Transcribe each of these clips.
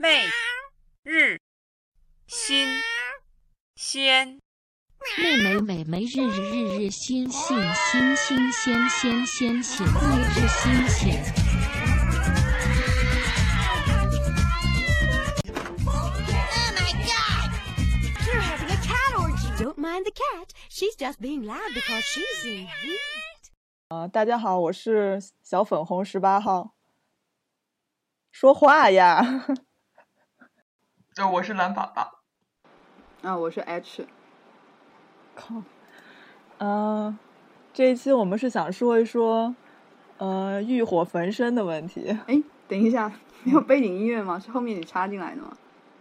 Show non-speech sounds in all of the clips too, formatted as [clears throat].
每日新鲜，妹妹妹妹日日日日新新新新鲜鲜鲜鲜，日日新鲜。Oh my god! You're having a cat orgy. Don't mind the cat. She's just being loud because she's in heat. 啊、大家好，我是小粉红十八号。说话呀！对，我是蓝粑粑。啊，我是 H，靠，嗯、这一期我们是想说一说，呃，欲火焚身的问题。哎，等一下，没有背景音乐吗？是后面你插进来的吗？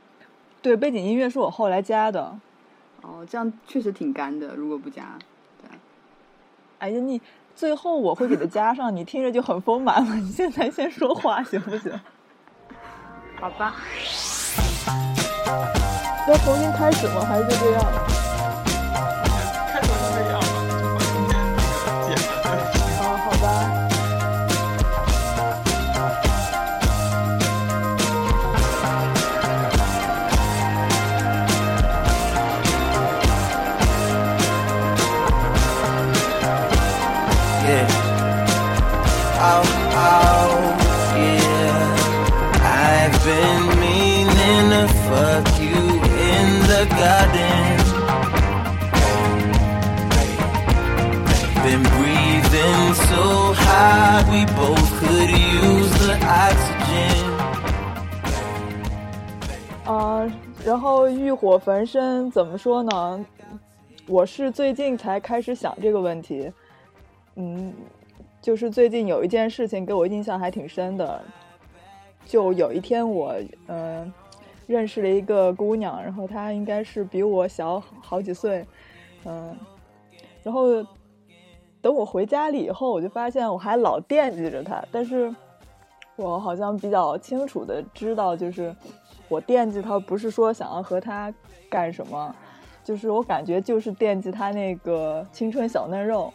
[laughs] 对，背景音乐是我后来加的。哦，这样确实挺干的，如果不加，对，哎呀，你最后我会给它加上，你听着就很丰满了。你现在先说话行不行？[laughs] 好吧。要重新开始吗？还是就这样？啊，然后欲火焚身怎么说呢？我是最近才开始想这个问题，嗯，就是最近有一件事情给我印象还挺深的，就有一天我嗯、呃认识了一个姑娘，然后她应该是比我小好几岁，嗯、然后等我回家里以后，我就发现我还老惦记着她，但是我好像比较清楚的知道，就是我惦记他，不是说想要和他干什么，就是我感觉就是惦记他那个青春小嫩肉。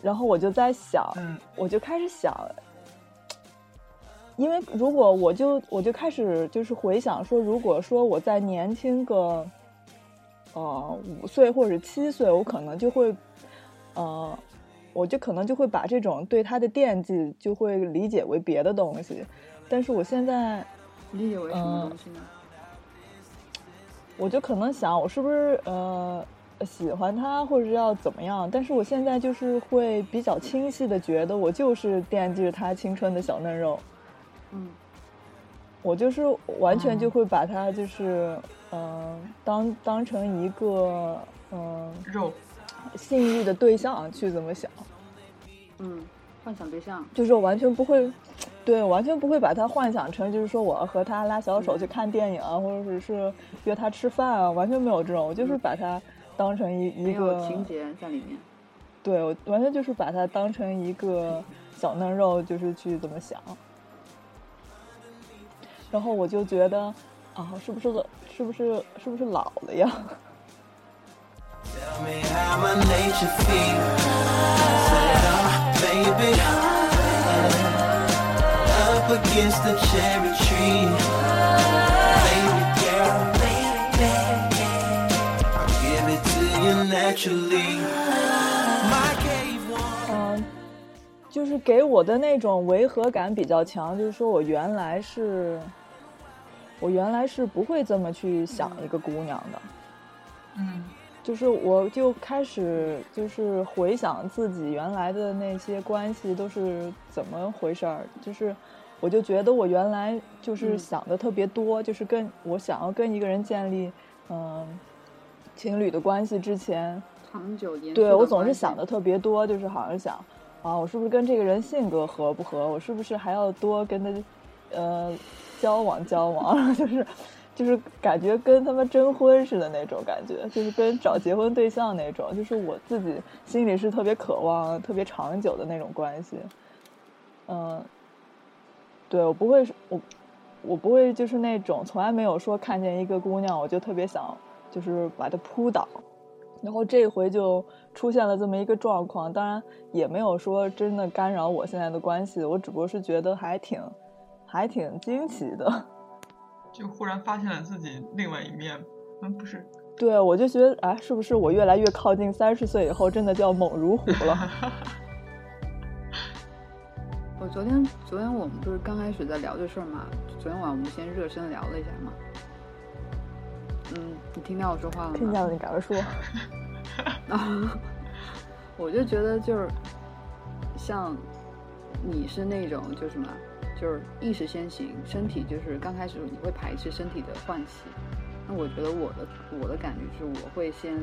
然后我就在想，嗯，我就开始想，因为如果我就我就开始就是回想说，如果说我再年轻个，呃五岁或者七岁，我可能就会，呃，我就可能就会把这种对他的惦记就会理解为别的东西，但是我现在理解为什么嗯东西呢？我就可能想，我是不是呃喜欢他，或者是要怎么样？但是我现在就是会比较清晰的觉得，我就是惦记着他青春的小嫩肉。嗯，我就是完全就嗯会把他就是嗯、呃当当成一个嗯、呃肉，性欲的对象去怎么想，嗯，幻想对象，就是我完全不会，对，完全不会把它幻想成就是说我要和他拉小手去看电影啊，或者是约他吃饭啊，完全没有这种，我就是把它当成一一个情节在里面。对我完全就是把它当成一个小嫩肉，就是去怎么想。然后我就觉得啊，是不是是不是是不是老了呀？嗯，就是给我的那种违和感比较强，就是说我原来是，我原来是不会这么去想一个姑娘的。嗯，就是我就开始就是回想自己原来的那些关系都是怎么回事儿，就是我就觉得我原来就是嗯想的特别多，就是跟我想要跟一个人建立嗯情侣的关系之前，长久严对我总是想的特别多，就是好像想啊，我是不是跟这个人性格合不合？我是不是还要多跟他呃交往交往？[laughs] 就是就是感觉跟他们征婚似的那种感觉，就是跟找结婚对象那种，就是我自己心里是特别渴望、特别长久的那种关系。嗯，对我不会，我我不会就是那种从来没有说看见一个姑娘我就特别想就是把她扑倒。然后这回就出现了这么一个状况，当然也没有说真的干扰我现在的关系，我只不过是觉得还挺，还挺惊奇的。就忽然发现了自己另外一面。嗯，不是，对，我就觉得，哎，是不是我越来越靠近三十岁以后，真的就要猛如虎了？[laughs] 我昨天昨天我们不是刚开始在聊这事儿嘛？昨天晚上我们先热身聊了一下嘛。嗯，你听到我说话了吗？听见了，你赶快说。[laughs] 我就觉得就是像你是那种就什么，就是意识先行，身体就是刚开始你会排斥身体的唤起。那我觉得我的我的感觉是我会先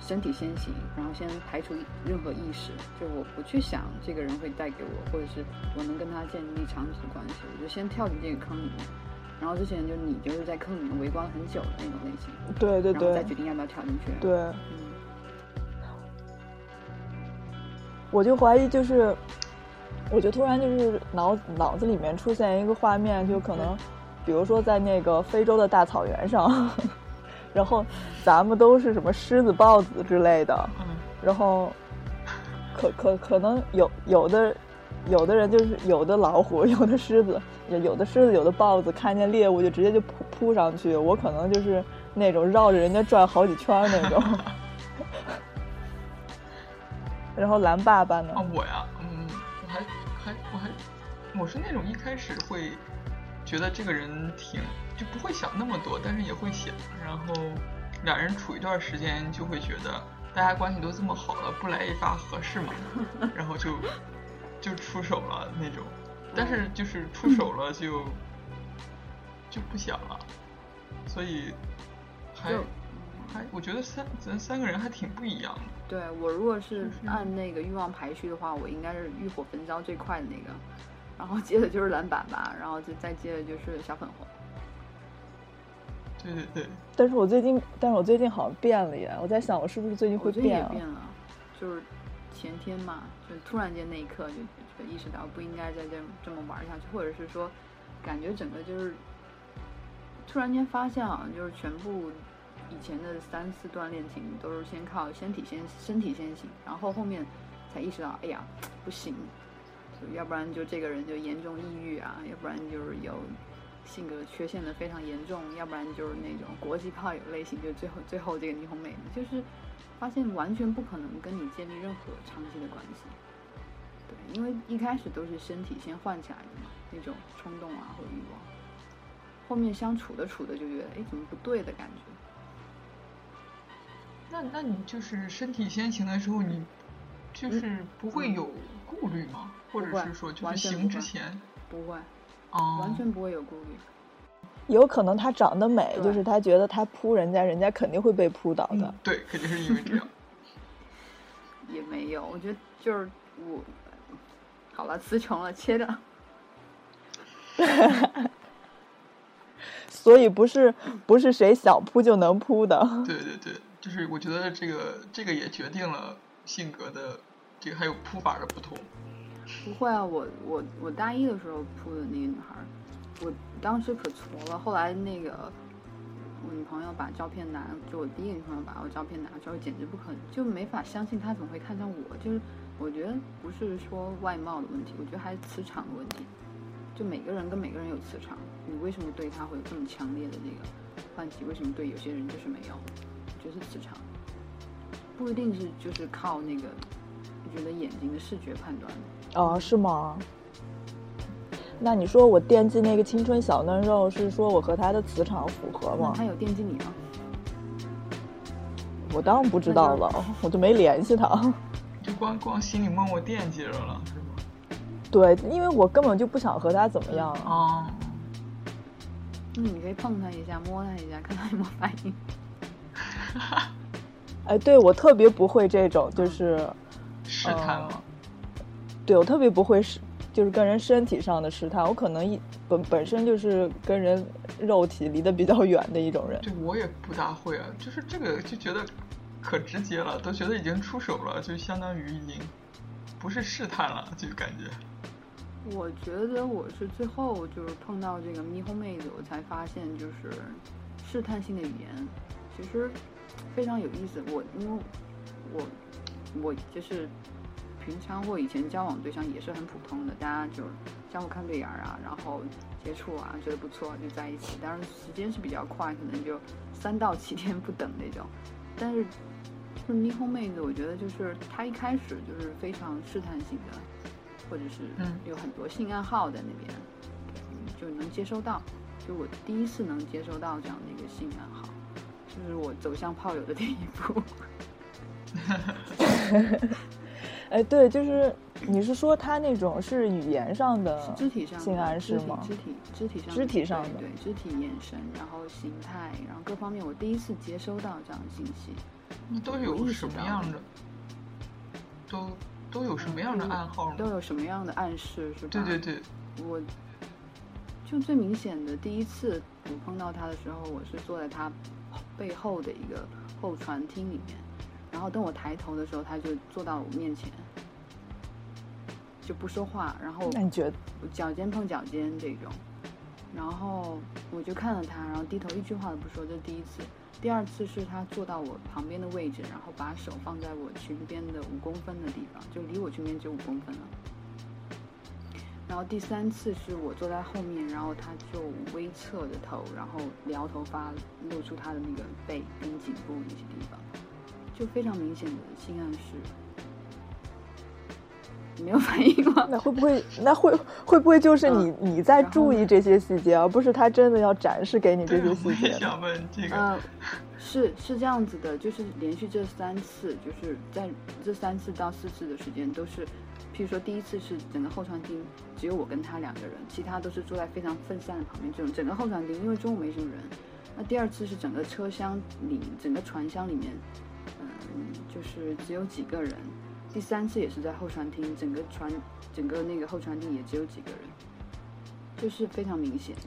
身体先行，然后先排除任何意识，就我不去想这个人会带给我，或者是我能跟他建立长期的关系，我就先跳进这个坑里面。然后之前就你就是在坑里面围观了很久的那种类型，对对然后再决定要不要跳进去。对，嗯，我就怀疑就是，我就突然就是脑脑子里面出现一个画面，就可能，比如说在那个非洲的大草原上，[laughs] 然后咱们都是什么狮子、豹子之类的，嗯，然后可可可能有有的有的人就是有的老虎，[laughs] 有的狮子，有有的狮子，有的豹子，看见猎物就直接就扑扑上去。我可能就是那种绕着人家转好几圈那种。[laughs] 然后蓝爸爸呢？啊，我呀，还还我还我是那种一开始会觉得这个人挺就不会想那么多，但是也会想，然后两人处一段时间就会觉得大家关系都这么好了，不来一发合适吗？[laughs] 然后就就出手了那种，但是就是出手了就就不想了，所以还就还我觉得三咱三个人还挺不一样的。对我如果是按那个欲望排序的话，我应该是欲火焚烧最快的那个，然后接着就是篮板吧，然后就再接着就是小粉红。对对对，但是我最近，但是我最近好像变了耶！我在想，我是不是最近会变啊？变了，就是前天嘛，就突然间那一刻就就意识到不应该再这么这么玩下去，或者是说，感觉整个就是突然间发现好像就是全部以前的三四段恋情都是先靠身体先身体先行，然后后面才意识到，哎呀不行，就要不然就这个人就严重抑郁啊，要不然就是有性格缺陷的非常严重，要不然就是那种国际炮友类型，就最后最后这个霓虹妹妹，就是发现完全不可能跟你建立任何长期的关系。对，因为一开始都是身体先唤起来的嘛，那种冲动啊或欲望，后面相处的处的就觉得，哎，怎么不对的感觉。那那你就是身体先行的时候，你就是不会有顾虑吗？或者是说，就是行之前，不会，哦，完全不会有顾虑。有可能他长得美，就是他觉得他扑人家，人家肯定会被扑倒的嗯。，对，肯定是因为这样。[laughs] 也没有，我觉得就是我，好了，词穷了，切着。[laughs] 所以不是不是谁想扑就能扑的。对对对，就是我觉得这个这个也决定了性格的这个还有铺法的不同。不会啊，我我我大一的时候铺的那个女孩，我当时可挫了。后来那个我女朋友把照片拿，就我第一个女朋友把我照片拿之后，简直不可就没法相信她怎么会看上我。就是我觉得不是说外貌的问题，我觉得还是磁场的问题。就每个人跟每个人有磁场，你为什么对他会有这么强烈的这个唤起？为什么对有些人就是没有？我觉得是磁场，不一定是就是靠那个，我觉得眼睛的视觉判断的。哦，是吗？那你说我惦记那个青春小嫩肉，是说我和他的磁场符合吗？他有惦记你吗？我当然不知道了，我就没联系他。[laughs] 就光光心里默默惦记着了，是吗？对，因为我根本就不想和他怎么样。啊，那你可以碰他一下，摸他一下，看他有没有反应。[laughs] 哎，对我特别不会这种，就是试探哦了。对我特别不会试，就是跟人身体上的试探。我可能一本本身就是跟人肉体离得比较远的一种人。对我也不大会啊，就是这个就觉得可直接了，都觉得已经出手了，就相当于已经不是试探了，就感觉。我觉得我是最后就是碰到这个霓虹妹子，我才发现就是试探性的语言其实非常有意思。我因为我我就是平常或以前交往对象也是很普通的，大家就是相互看对眼儿啊，然后接触啊，觉得不错就在一起。当然时间是比较快，可能就三到七天不等那种。但是就是霓虹妹子，我觉得就是她一开始就是非常试探性的，或者是嗯有很多性暗号在那边，嗯就能接收到。就我第一次能接收到这样的一个性暗号，就是我走向炮友的第一步。[laughs] 哎，对，就是你是说他那种是语言上的肢体上的性暗示肢体吗？肢体肢体上的肢体上的对对，肢体眼神，然后形态，然后各方面，我第一次接收到这样的信息。那都我有什么意识到样的？都都有什么样的暗号呢？都有什么样的暗示是吧？对对对，我就最明显的第一次我碰到他的时候，我是坐在他背后的一个候船厅里面，然后等我抬头的时候，他就坐到我面前，就不说话，然后那你觉得？脚尖碰脚尖这种，然后我就看了他，然后低头一句话都不说，这是第一次。第二次是他坐到我旁边的位置，然后把手放在我裙边的五公分的地方，就离我裙边只有五公分了。然后第三次是我坐在后面，然后他就微侧着头，然后撩头发，露出他的那个背跟颈部那些地方，就非常明显的性暗示。你没有反应吗？那会不会？那会会不会就是你、你在注意这些细节，而不是他真的要展示给你这，些细节想问这个。呃，是是这样子的，就是连续这三次，就是在这三次到四次的时间都是，譬如说第一次是整个候船厅只有我跟他两个人，其他都是坐在非常分散的旁边，这种整个候船厅因为中午没什么人。那第二次是整个车厢里，整个船厢里面，嗯、就是只有几个人。第三次也是在候船厅，整个船整个那个候船厅也只有几个人，就是非常明显的。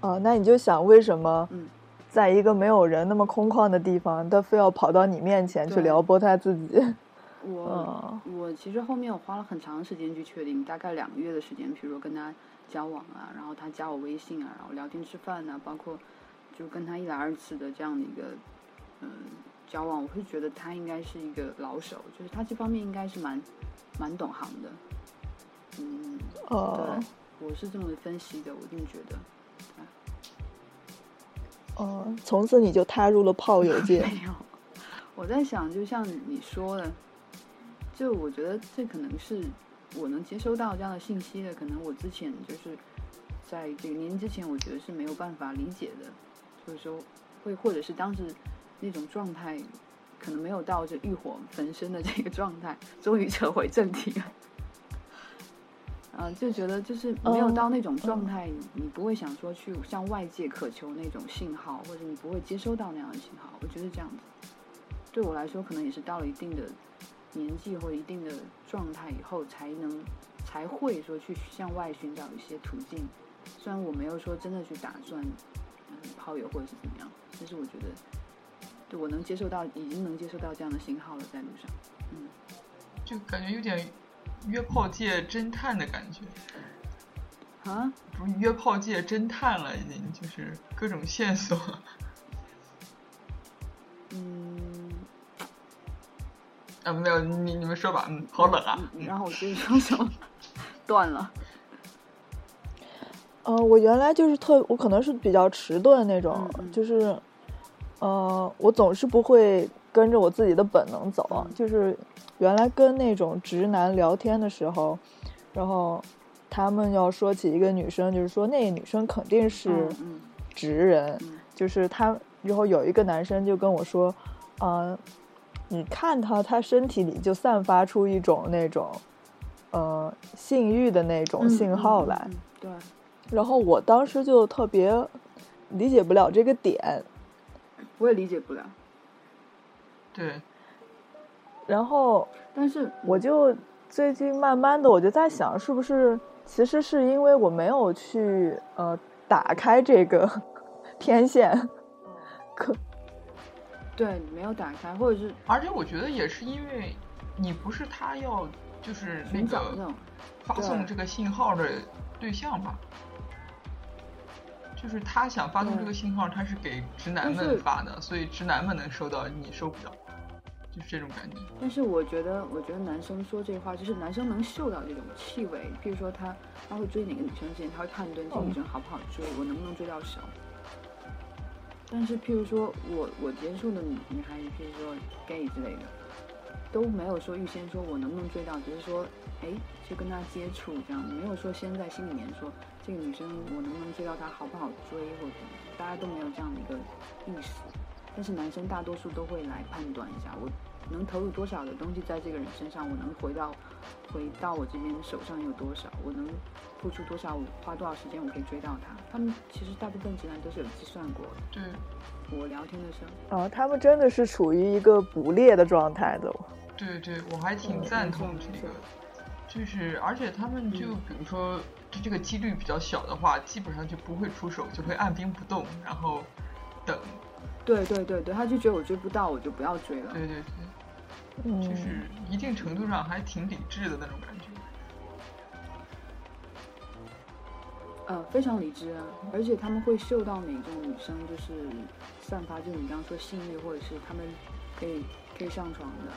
哦，那你就想为什么嗯在一个没有人那么空旷的地方，他非要跑到你面前去撩拨他自己？我、哦我其实后面我花了很长时间去确定，大概两个月的时间，比如说跟他交往啊，然后他加我微信啊，然后聊天吃饭啊，包括就跟他一来二次的这样的一个嗯交往，我会觉得他应该是一个老手，就是他这方面应该是蛮蛮懂行的。嗯，哦对，我是这么分析的，我这么觉得。哦，从此你就踏入了炮友界。[laughs] 没有，我在想，就像你说的，就我觉得这可能是我能接收到这样的信息的，可能我之前就是在这个年之前，我觉得是没有办法理解的，就是说会或者是当时那种状态，可能没有到这欲火焚身的这个状态。终于扯回正题了。啊，就觉得就是没有嗯到那种状态，你你不会想说去向外界渴求那种信号，或者你不会接收到那样的信号。我觉得这样子，对我来说，可能也是到了一定的年纪或一定的状态以后，才能才会说去向外寻找一些途径。虽然我没有说真的去打算嗯炮友或者是怎么样，但是我觉得，对我能接受到，已经能接受到这样的信号了，在路上。嗯，就感觉有点约炮界侦探的感觉，啊，不是约炮界侦探了，已经就是各种线索。嗯，啊，没有，你你们说吧，嗯，好冷啊。嗯然后我接着说什么？断了。呃，我原来就是特，我可能是比较迟钝那种，嗯嗯就是，呃，我总是不会跟着我自己的本能走。嗯就是原来跟那种直男聊天的时候，然后他们要说起一个女生，就是说那个女生肯定是嗯嗯直人，嗯就是他，然后有一个男生就跟我说，啊、你看他，他身体里就散发出一种那种，呃，性欲的那种嗯信号来。嗯嗯嗯对，然后我当时就特别理解不了这个点，我也理解不了。对，然后但是我就最近慢慢的我就在想，是不是其实是因为我没有去呃打开这个 [laughs] 天线，可对你没有打开，或者是而且我觉得也是因为你不是他要就是那个寻找那种发送这个信号的对象吧。就是他想发送这个信号，他是给直男们发的，所以直男们能收到，你收不到。就就是这种感觉。但是我觉得，我觉得男生说这话，就是男生能嗅到这种气味。譬如说他他会追哪个女生之前，他会判断这个女生好不好追，我能不能追到手。但是譬如说我我接触的女女孩子，譬如说 gay 之类的，都没有说预先说我能不能追到，只是说，哎，就跟她接触这样，没有说先在心里面说这个女生我能不能追到她，好不好追或者大家都没有这样的一个意识。但是男生大多数都会来判断一下，我能投入多少的东西在这个人身上，我能回到回到我这边手上有多少，我能付出多少，我花多少时间我可以追到他。他们其实大部分直男都是有计算过的。对，我聊天的时候，啊，他们真的是处于一个捕猎的状态的。对对，我还挺赞同这个，就是而且他们就比如说，就这个几率比较小的话，基本上就不会出手，就会按兵不动，然后等。对对对对，他就觉得我追不到，我就不要追了。对对对，嗯，就是一定程度上还挺理智的那种感觉。呃，非常理智啊，而且他们会嗅到哪种女生就是散发，就你刚刚说性欲，或者是他们可以可以上床的，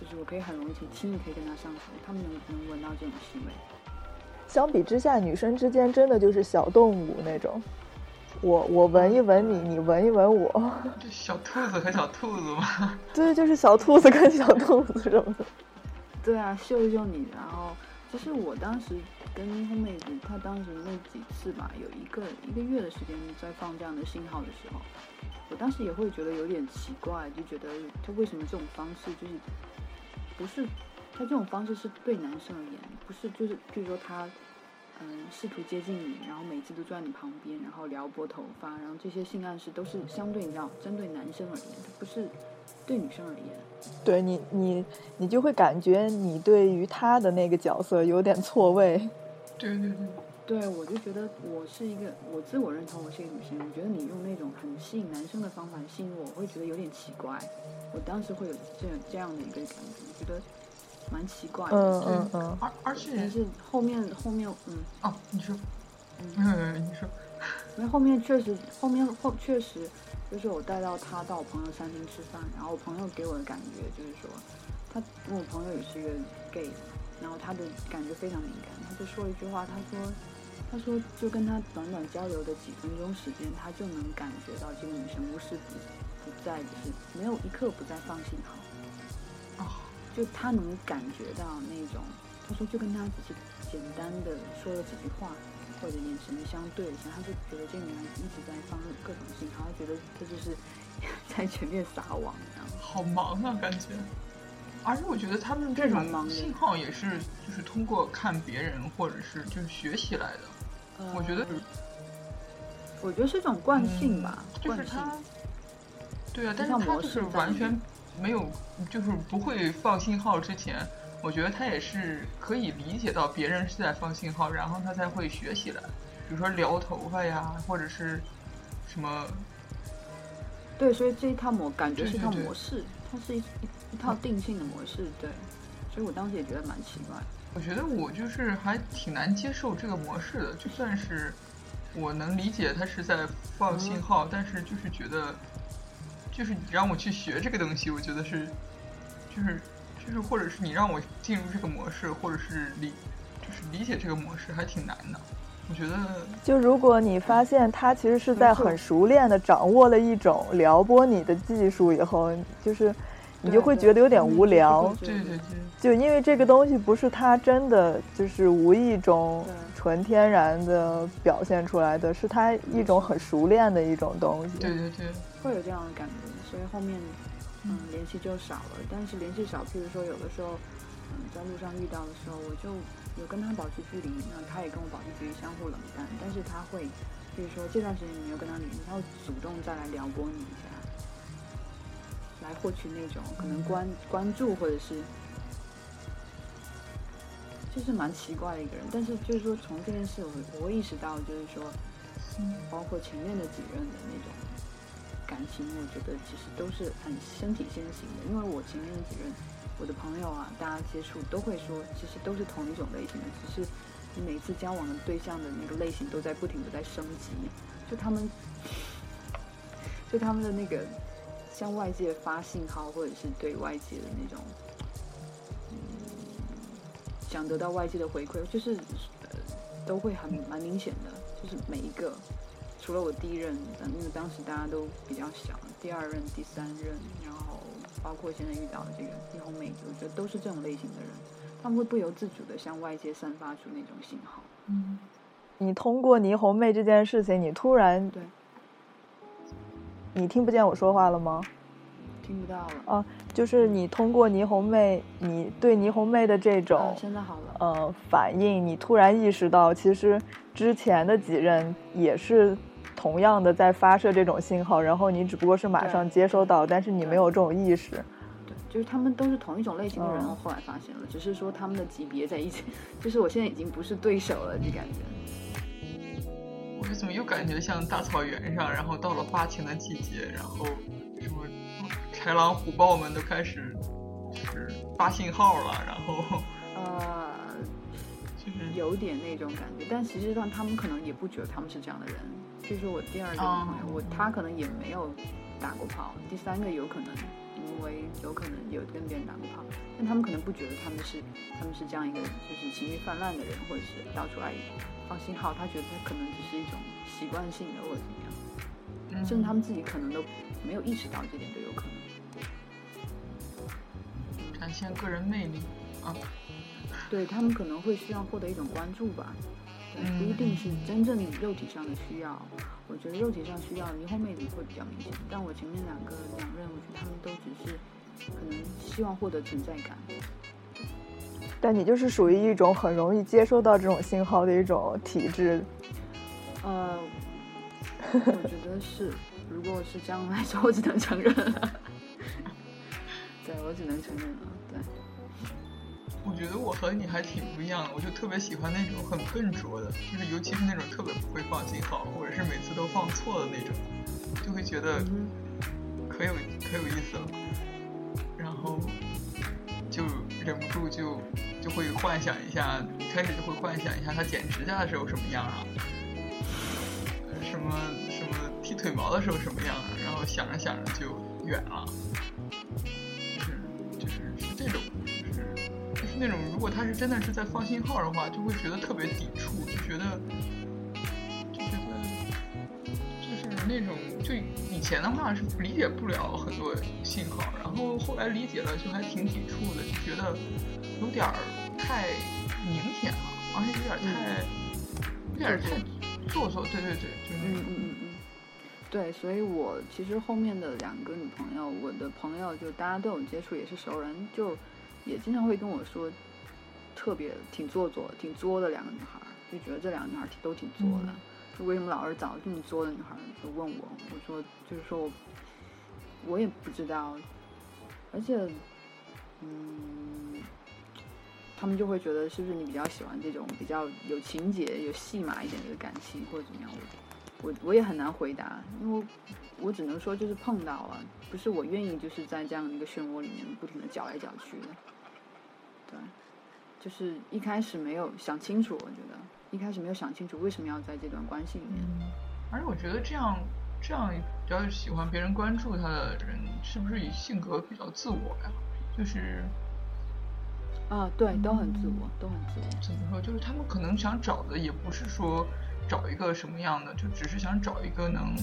就是我可以很容易轻轻易可以跟他上床，他们能能闻到这种气味。相比之下，女生之间真的就是小动物那种。我我闻一闻你，你闻一闻我。[laughs] 这小兔子和小兔子吗。[laughs] 对，就是小兔子跟小兔子什么的。[laughs] 对啊，秀一秀你，然后其实我当时跟后妹子，她当时那几次吧，有一个一个月的时间在放这样的信号的时候，我当时也会觉得有点奇怪，就觉得他为什么这种方式就是不是他这种方式是对男生而言，不是就是譬如说他。嗯，试图接近你，然后每次都坐在你旁边，然后撩拨头发，然后这些性暗示都是相对你知道，针对男生而言，不是对女生而言。对你，你，你就会感觉你对于他的那个角色有点错位。对对对，对我就觉得我是一个，我自我认同我是一个女生，我觉得你用那种很吸引男生的方法吸引我，我会觉得有点奇怪。我当时会有这样这样的一个感觉，觉得。蛮奇怪的，嗯嗯嗯，而而且但是后面后面嗯哦，你说，嗯你说，因为后面确实后面后确实就是我带到他到我朋友餐厅吃饭，然后我朋友给我的感觉就是说，他我朋友也是一个 gay，然后他的感觉非常敏感，他就说一句话，他说他说就跟他短短交流的几分钟时间，他就能感觉到这个女生无时不不在，就是没有一刻不在放信号。就他能感觉到那种，他说就跟他只是简单的说了几句话，或者眼神相对一下，他就觉得这个女孩子一直在放各种信号，他觉得这就是 [laughs] 在前面撒网，这样。好忙啊，感觉。而且我觉得他们这种信号也是，就是通过看别人或者是就是学习来的。我觉得，我觉得是一种惯性吧，就是他。对啊，但是他就是完全。没有，就是不会放信号之前，我觉得他也是可以理解到别人是在放信号，然后他才会学习来，比如说撩头发呀，或者是什么。对，所以这一套模感觉是一套模式，它是一一套定性的模式，对。所以我当时也觉得蛮奇怪。我觉得我就是还挺难接受这个模式的，就算是我能理解他是在放信号，但是就是觉得。就是你让我去学这个东西，我觉得是，就是就是，或者是你让我进入这个模式，或者是理，就是理解这个模式，还挺难的。我觉得，就如果你发现他其实是在很熟练的掌握了一种撩拨你的技术以后，就是你就会觉得有点无聊。对对对。就因为这个东西不是他真的就是无意中纯天然的表现出来的，是他一种很熟练的一种东西。对对对。会有这样的感觉，所以后面嗯联系就少了。但是联系少，譬如说有的时候嗯在路上遇到的时候，我就有跟他保持距离，那他也跟我保持距离，相互冷淡。但是他会，譬如说这段时间你没有跟他联系，他会主动再来撩拨你一下，来获取那种可能关关注或者是，就是蛮奇怪的一个人。但是就是说从这件事我我意识到，就是说，包括前面的几任的那种。感情，我觉得其实都是很身体先行的，因为我前面的几任我的朋友啊，大家接触都会说，其实都是同一种类型的，只是你每次交往的对象的那个类型都在不停的在升级，就他们，[laughs] 就他们的那个向外界发信号，或者是对外界的那种，嗯，想得到外界的回馈，就是呃，都会很蛮明显的，就是每一个，除了我第一任，呃因为当时大家都比较小，第二任、第三任，然后包括现在遇到的这个霓虹妹子，我觉得都是这种类型的人，他们会不由自主的向外界散发出那种信号。嗯，你通过霓虹妹这件事情，你突然对，你听不见我说话了吗？听不到了。啊，就是你通过霓虹妹，你对霓虹妹的这种啊，现在好了。呃反应，你突然意识到，其实之前的几任也是同样的在发射这种信号，然后你只不过是马上接收到，但是你没有这种意识。对，就是他们都是同一种类型的人，嗯我后来发现了，只是说他们的级别在一起，[laughs] 就是我现在已经不是对手了，就感觉。我怎么又感觉像大草原上，然后到了发情的季节，然后什么豺狼虎豹们都开始就是发信号了，然后呃，就是有点那种感觉，但实际上他们可能也不觉得他们是这样的人。就是我第二个朋友，我他可能也没有打过炮，第三个有可能因为有可能有跟别人打过炮，但他们可能不觉得他们是他们是这样一个就是情欲泛滥的人，或者是到处爱放信号，他觉得他可能只是一种习惯性的或者怎么样，嗯甚至他们自己可能都没有意识到这点都有可能。展现个人魅力啊，对他们可能会需要获得一种关注吧，嗯不一定是真正肉体上的需要。我觉得肉体上需要霓虹妹子会比较明显，但我前面两个两任，我觉得他们都只是可能希望获得存在感。但你就是属于一种很容易接收到这种信号的一种体质。呃，我觉得是，如果是这样来说，我只能承认了。[laughs] 对，我只能承认了。对，我觉得我和你还挺不一样的，我就特别喜欢那种很笨拙的，就是尤其是那种特别不会放信号，或者是每次都放错的那种，就会觉得嗯可有可有意思了，然后就忍不住就就会幻想一下，一开始就会幻想一下他剪指甲的时候什么样啊，呃什么什么剃腿毛的时候什么样啊，然后想着想着就远了，那种如果他是真的是在放信号的话，就会觉得特别抵触，就觉得就觉得就是那种就以前的话是理解不了很多信号，然后后来理解了就还挺抵触的，就觉得有点儿太明显了，而且有点儿太、有点儿太做作，对对对，就是那嗯种。嗯嗯嗯，对，所以我其实后面的两个女朋友，我的朋友就大家都有接触，也是熟人，就也经常会跟我说，特别挺做作、挺作的两个女孩儿，就觉得这两个女孩儿都挺作的。就为什么老是找这么作的女孩儿？就问我，我说就是说我我也不知道，而且嗯。他们就会觉得是不是你比较喜欢这种比较有情节、有戏码一点的感情，或者怎么样？我我我也很难回答，因为我只能说就是碰到了，不是我愿意就是在这样的一个漩涡里面不停的搅来搅去的。对，就是一开始没有想清楚，我觉得一开始没有想清楚为什么要在这段关系里面。而且我觉得这样这样比较喜欢别人关注他的人，是不是以性格比较自我呀？就是啊，对，都很自我，都很自我。怎么说？就是他们可能想找的也不是说找一个什么样的，就只是想找一个能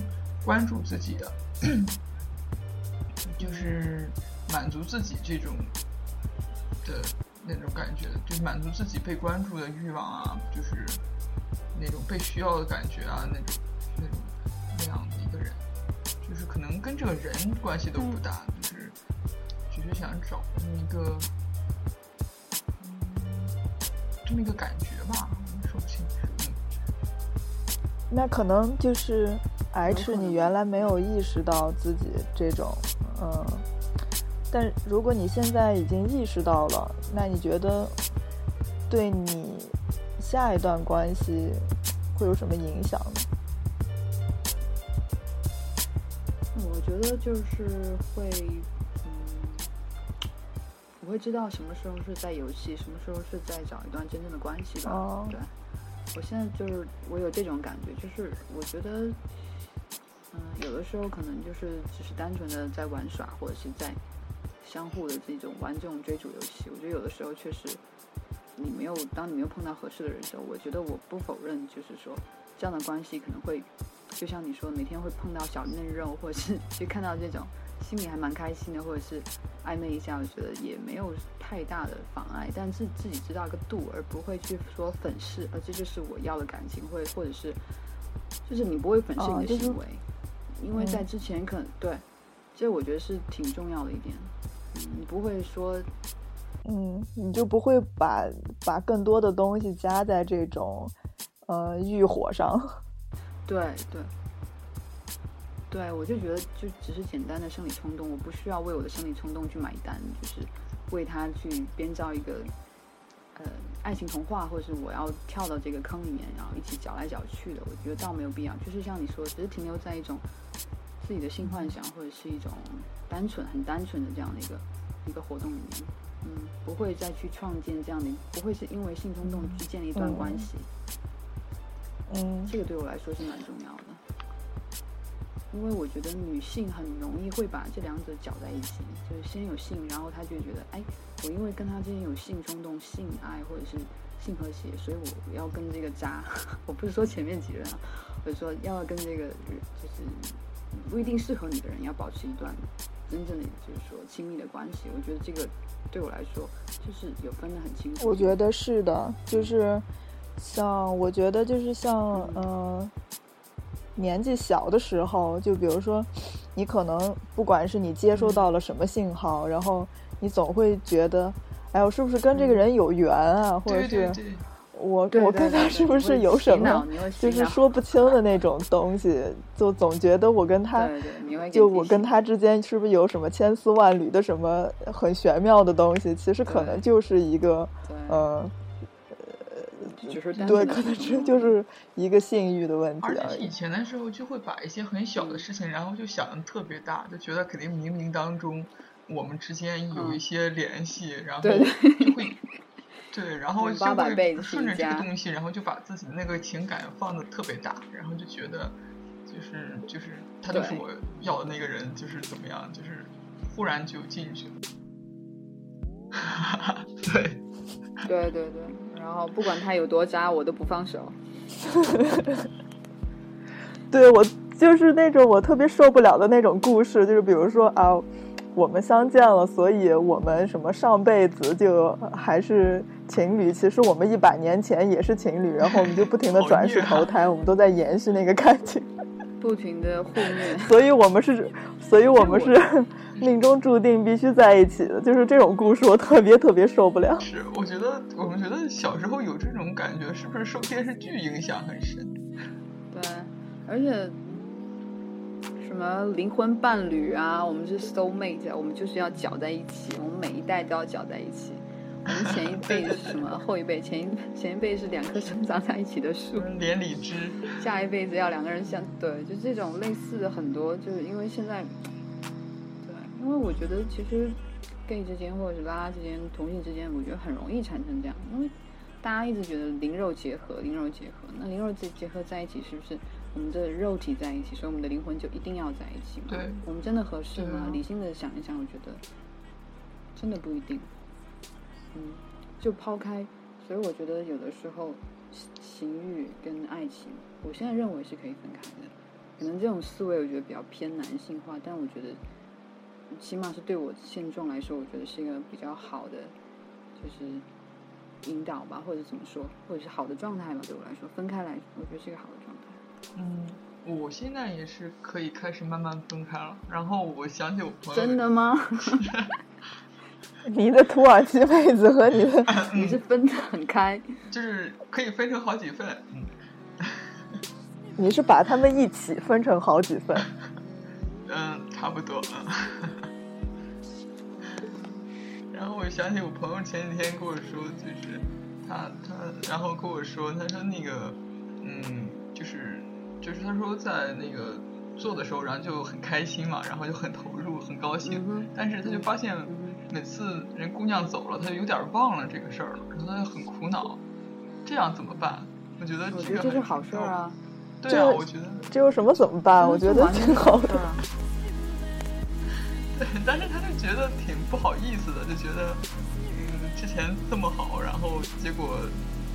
关注自己的，[coughs] 就是满足自己这种的那种感觉，就是满足自己被关注的欲望啊，就是那种被需要的感觉啊，那种那种那样的一个人，就是可能跟这个人关系都不大，就是只是想找这么一个。这么一个感觉吧，说不清楚。嗯那可能就是 H，你原来没有意识到自己这种，嗯，但如果你现在已经意识到了，那你觉得对你下一段关系会有什么影响呢？我觉得就是会，嗯，我会知道什么时候是在游戏，什么时候是在找一段真正的关系吧。哦对，我现在就是我有这种感觉，就是我觉得嗯，有的时候可能就是只是单纯的在玩耍，或者是在相互的这种玩这种追逐游戏。我觉得有的时候确实，你没有当你没有碰到合适的人的时候，我觉得我不否认，就是说这样的关系可能会，就像你说，每天会碰到小嫩肉，或者是 [laughs] 去看到这种心里还蛮开心的，或者是暧昧一下，我觉得也没有太大的妨碍。但是自己知道一个度，而不会去说粉饰，而这就是我要的感情，或或者是就是你不会粉饰你的哦就是行为。因为在嗯之前可能、对，这我觉得是挺重要的一点。嗯，你不会说嗯，你就不会把把更多的东西加在这种呃欲火上。[laughs] 对对对，我就觉得就只是简单的生理冲动，我不需要为我的生理冲动去买单，就是为他去编造一个呃爱情童话，或者是我要跳到这个坑里面，然后一起搅来搅去的，我觉得倒没有必要。就是像你说，只是停留在一种自己的性幻想，或者是一种单纯、很单纯的这样的一个一个活动里面，嗯，不会再去创建这样的，不会是因为性冲动去建立一段嗯。关系。嗯。这个对我来说是蛮重要的，因为我觉得女性很容易会把这两者搅在一起，就是先有性，然后她就觉得，哎，我因为跟他之间有性冲动、性爱或者是性和谐，所以我要跟这个渣，[laughs] 我不是说前面几任啊，我是说要跟这个就是不一定适合你的人要保持一段真正的就是说亲密的关系，我觉得这个对我来说就是有分得很清楚。我觉得是的，就是像我觉得就是像呃年纪小的时候，就比如说你可能不管是你接收到了什么信号，然后你总会觉得，哎，我是不是跟这个人有缘啊，或者是对对对，我对对我跟他是不是有什么就是说不清的那种东西，就总觉得我跟他。就我跟他之间是不是有什么千丝万缕的什么很玄妙的东西？其实可能就是一个，对呃，就是对，可能这就是一个性欲的问题而且。以前的时候就会把一些很小的事情，然后就想的特别大，就觉得肯定冥冥当中我们之间有嗯一些联系，然后就会。对，然后嗯就800辈子会顺着这个东西，然后就把自己的那个情感放的特别大，然后就觉得，就是就是他就是我要的那个人，就是怎么样，就是忽然就进去了。[laughs] 对，对对对，然后不管他有多渣，我都不放手。[laughs] 对我就是那种我特别受不了的那种故事，就是比如说啊，我们相见了，所以我们什么上辈子就还是情侣，其实我们一百年前也是情侣，然后我们就不停的转世投胎，我们都在延续那个感情，[laughs] 不停的互虐，[laughs] 所以我们是，所以我们是 [laughs] 命中注定必须在一起的，就是这种故事我特别特别受不了。是，我觉得我们觉得小时候有这种感觉，是不是受电视剧影响很深？对，而且什么灵魂伴侣啊，我们是 soul mate，啊我们就是要搅在一起，我们每一代都要搅在一起。我们前一辈是什么？后一辈前一前一辈是两棵生长在一起的树，连理枝，下一辈子要两个人相对，就这种类似的很多，就是因为现在，对，因为我觉得其实 gay 之间或者是拉拉之间、同性之间，我觉得很容易产生这样，因为大家一直觉得灵肉结合，灵肉结合，那灵肉结结合在一起，是不是我们的肉体在一起，所以我们的灵魂就一定要在一起吗？对我们真的合适？吗理性的想一想，我觉得真的不一定。嗯，就抛开，所以我觉得有的时候情欲跟爱情，我现在认为是可以分开的。可能这种思维我觉得比较偏男性化，但我觉得起码是对我现状来说，我觉得是一个比较好的，就是引导吧，或者怎么说，或者是好的状态吧。对我来说，分开来，我觉得是一个好的状态。嗯，我现在也是可以开始慢慢分开了。然后我想起我朋友，真的吗？[laughs] [laughs] [laughs] 你的土耳其妹子和你的，你是分得很开，就是可以分成好几份，嗯，[laughs] 你是把他们一起分成好几份。[laughs] 嗯，差不多。嗯然后我想起我朋友前几天跟我说，就是他他，然后跟我说，他说那个，嗯，就是就是他说在那个做的时候，然后就很开心嘛，然后就很投入，很高兴。嗯但是他就发现嗯每次人姑娘走了，他就有点忘了这个事儿了，然后他就很苦恼，这样怎么办？我觉得我这个觉得这是好事儿啊。对啊，我觉得这有什么怎么办？我觉得挺好的。啊。[laughs] 对，但是他就觉得挺不好意思的，就觉得嗯之前这么好，然后结果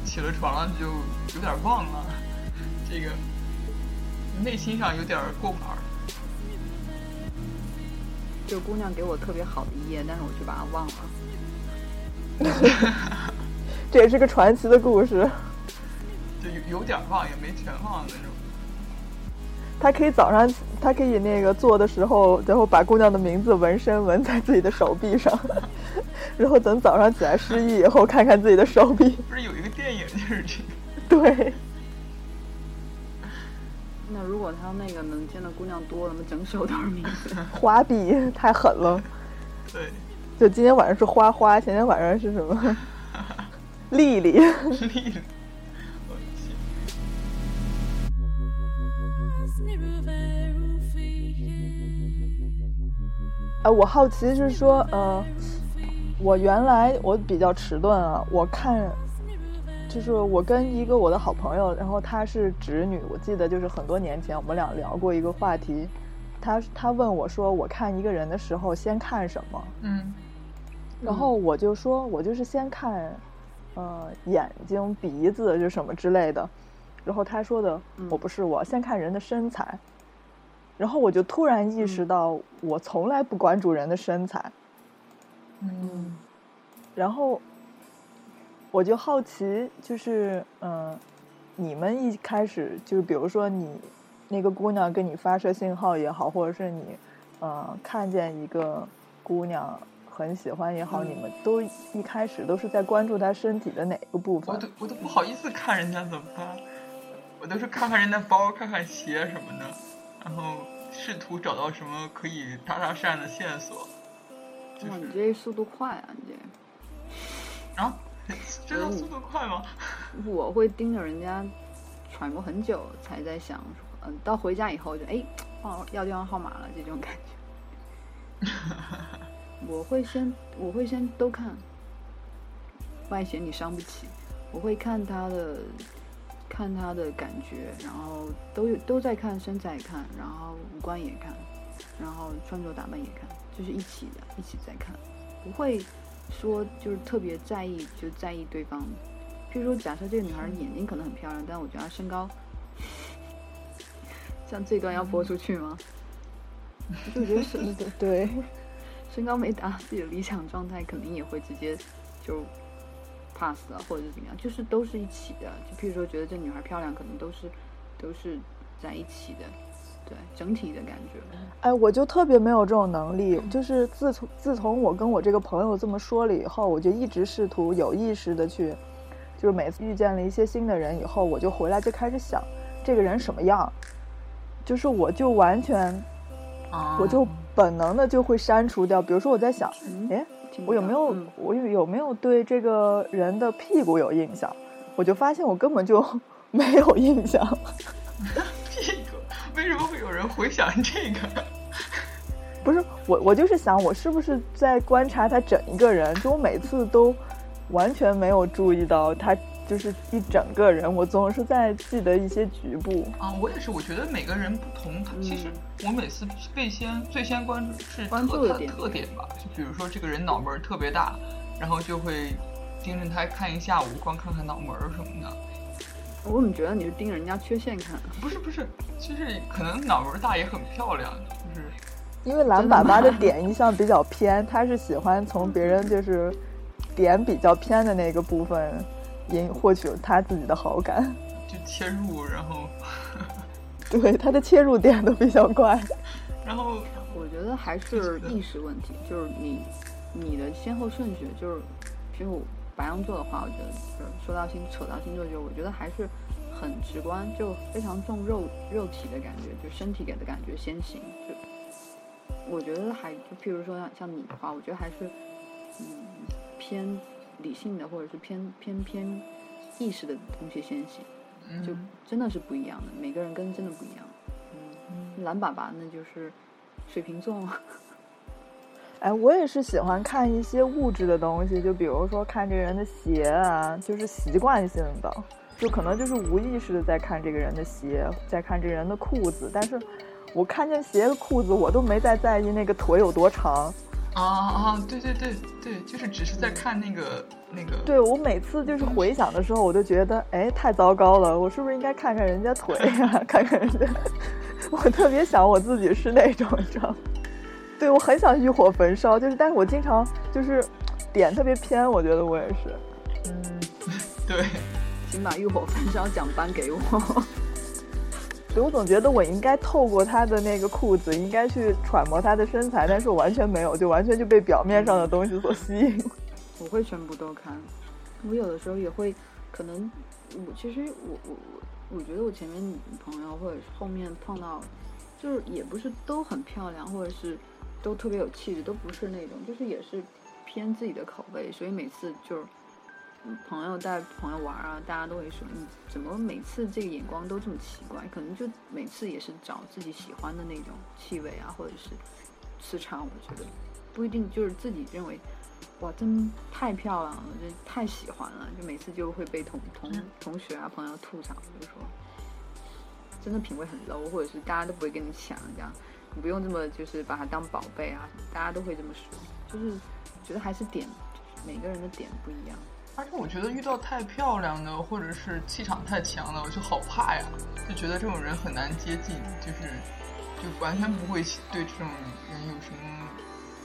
起了床了就有点忘了，这个内心上有点过不儿。就姑娘给我特别好的一页，但是我就把它忘了。[laughs] 这也是个传奇的故事。就有有点忘，也没全忘那种。他可以早上，他可以那个做的时候，然后把姑娘的名字纹身纹在自己的手臂上，[laughs] 然后等早上起来失忆以后，看看自己的手臂。不是有一个电影就是这个？对，那如果他那个能见的姑娘多了，那么整手都是名字。[laughs] 花臂太狠了。对，就今天晚上是花花，前天晚上是什么？[laughs] 丽丽。丽 [laughs] 丽。哎，我好奇是说，呃，我原来我比较迟钝啊，我看，就是我跟一个我的好朋友，然后她是直女，我记得就是很多年前我们俩聊过一个话题，她她问我说，我看一个人的时候先看什么？嗯然后我就说，我就是先看，呃，眼睛、鼻子就什么之类的。然后她说的，我不是，我先看人的身材。然后我就突然意识到，我从来不关注人的身材。嗯然后我就好奇，就是嗯、呃你们一开始就是比如说你那个姑娘跟你发射信号也好，或者是你呃看见一个姑娘很喜欢也好，你们都一开始都是在关注她身体的哪个部分？我都我都不好意思看人家怎么办，我都是看看人家包，看看鞋什么的，然后试图找到什么可以搭搭讪的线索。就哇，你这速度快啊！你这啊，[laughs] 真的速度快吗？[laughs] 我会盯着人家揣摩很久，才在想，嗯，到回家以后就哎，忘要电话号码了这种感觉。[laughs] 我会先我会先都看，外显你伤不起。我会看他的看他的感觉，然后都有都在看身材也看，然后五官也看，然后穿着打扮也看，就是一起的，一起在看，不会说就是特别在意就在意对方。譬如说，假设这个女孩眼睛可能很漂亮，但我觉得她身高，[laughs] 像这段要播出去吗？就我觉得身对对，身高没达到自己的理想状态，肯定也会直接就 pass 了，或者是怎么样，就是都是一起的。就譬如说，觉得这女孩漂亮，可能都是都是在一起的，对整体的感觉。哎，我就特别没有这种能力。就是自从自从我跟我这个朋友这么说了以后，我就一直试图有意识的去，就是每次遇见了一些新的人以后，我就回来就开始想这个人什么样，就是我就完全啊，我就本能的就会删除掉。比如说我在想，嗯哎，我有没有嗯我有有没有对这个人的屁股有印象？我就发现我根本就 [laughs] 没有印象。[laughs] 这个为什么会有人回想这个？不是我，我就是想，我是不是在观察他整一个人？就我每次都完全没有注意到他就是一整个人，我总是在记得一些局部。啊，我也是，我觉得每个人不同，他其实我每次最先最先关注是嗯关注他的特点吧，就比如说这个人脑门特别大，然后就会盯着他看一下午，光看看脑门什么的。我怎么觉得你是盯着人家缺陷看？不是不是，就是可能脑门儿大也很漂亮，就是因为蓝爸爸的点一向比较偏，他是喜欢从别人就是点比较偏的那个部分引获取他自己的好感。就切入，然后 [laughs] [laughs] 对，他的切入点都比较怪。然后我觉得还是意识问题，就是你你的先后顺序，就是就白羊座的话，我觉得就是说到星扯到星座，就我觉得还是很直观，就非常重肉肉体的感觉，就身体给的感觉先行。就我觉得还就譬如说像像你的话，我觉得还是嗯偏理性的，或者是偏偏偏意识的东西先行，就嗯真的是不一样的，每个人跟真的不一样。嗯，蓝爸爸那就是水瓶座嘛。[laughs] 哎，我也是喜欢看一些物质的东西，就比如说看这个人的鞋啊，就是习惯性的。就可能就是无意识的在看这个人的鞋，在看这个人的裤子，但是我看见鞋和裤子，我都没再在意那个腿有多长。啊啊，对对对对，就是只是在看那个那个。对我每次就是回想的时候，我就觉得，哎，太糟糕了，我是不是应该看看人家腿呀、[laughs] 看看人家？[laughs] 我特别想我自己是那种，你知道吗？对我很想欲火焚烧，就是，但是我经常就是点特别偏，我觉得我也是。嗯，[laughs] 对，请把欲火焚烧奖颁给我。所以，我总觉得我应该透过他的那个裤子，应该去揣摩他的身材，但是我完全没有，就完全就被表面上的东西所吸引。[laughs] 我会全部都看，我有的时候也会，可能我其实我我我我觉得我前面女朋友或者是后面碰到，就是也不是都很漂亮，或者是都特别有气质，都不是那种，就是也是偏自己的口味，所以每次就是。朋友带朋友玩啊，大家都会说你怎么每次这个眼光都这么奇怪？可能就每次也是找自己喜欢的那种气味啊，或者是磁场。我觉得不一定就是自己认为哇，真太漂亮了，就太喜欢了，就每次就会被同同 [laughs] 同学啊朋友吐槽，就是说真的品味很 low，或者是大家都不会跟你抢这样，你不用这么就是把它当宝贝啊，大家都会这么说，就是觉得还是点每个人的点不一样。而且我觉得遇到太漂亮的，或者是气场太强的，我就好怕呀，就觉得这种人很难接近，就是就完全不会对这种人有什么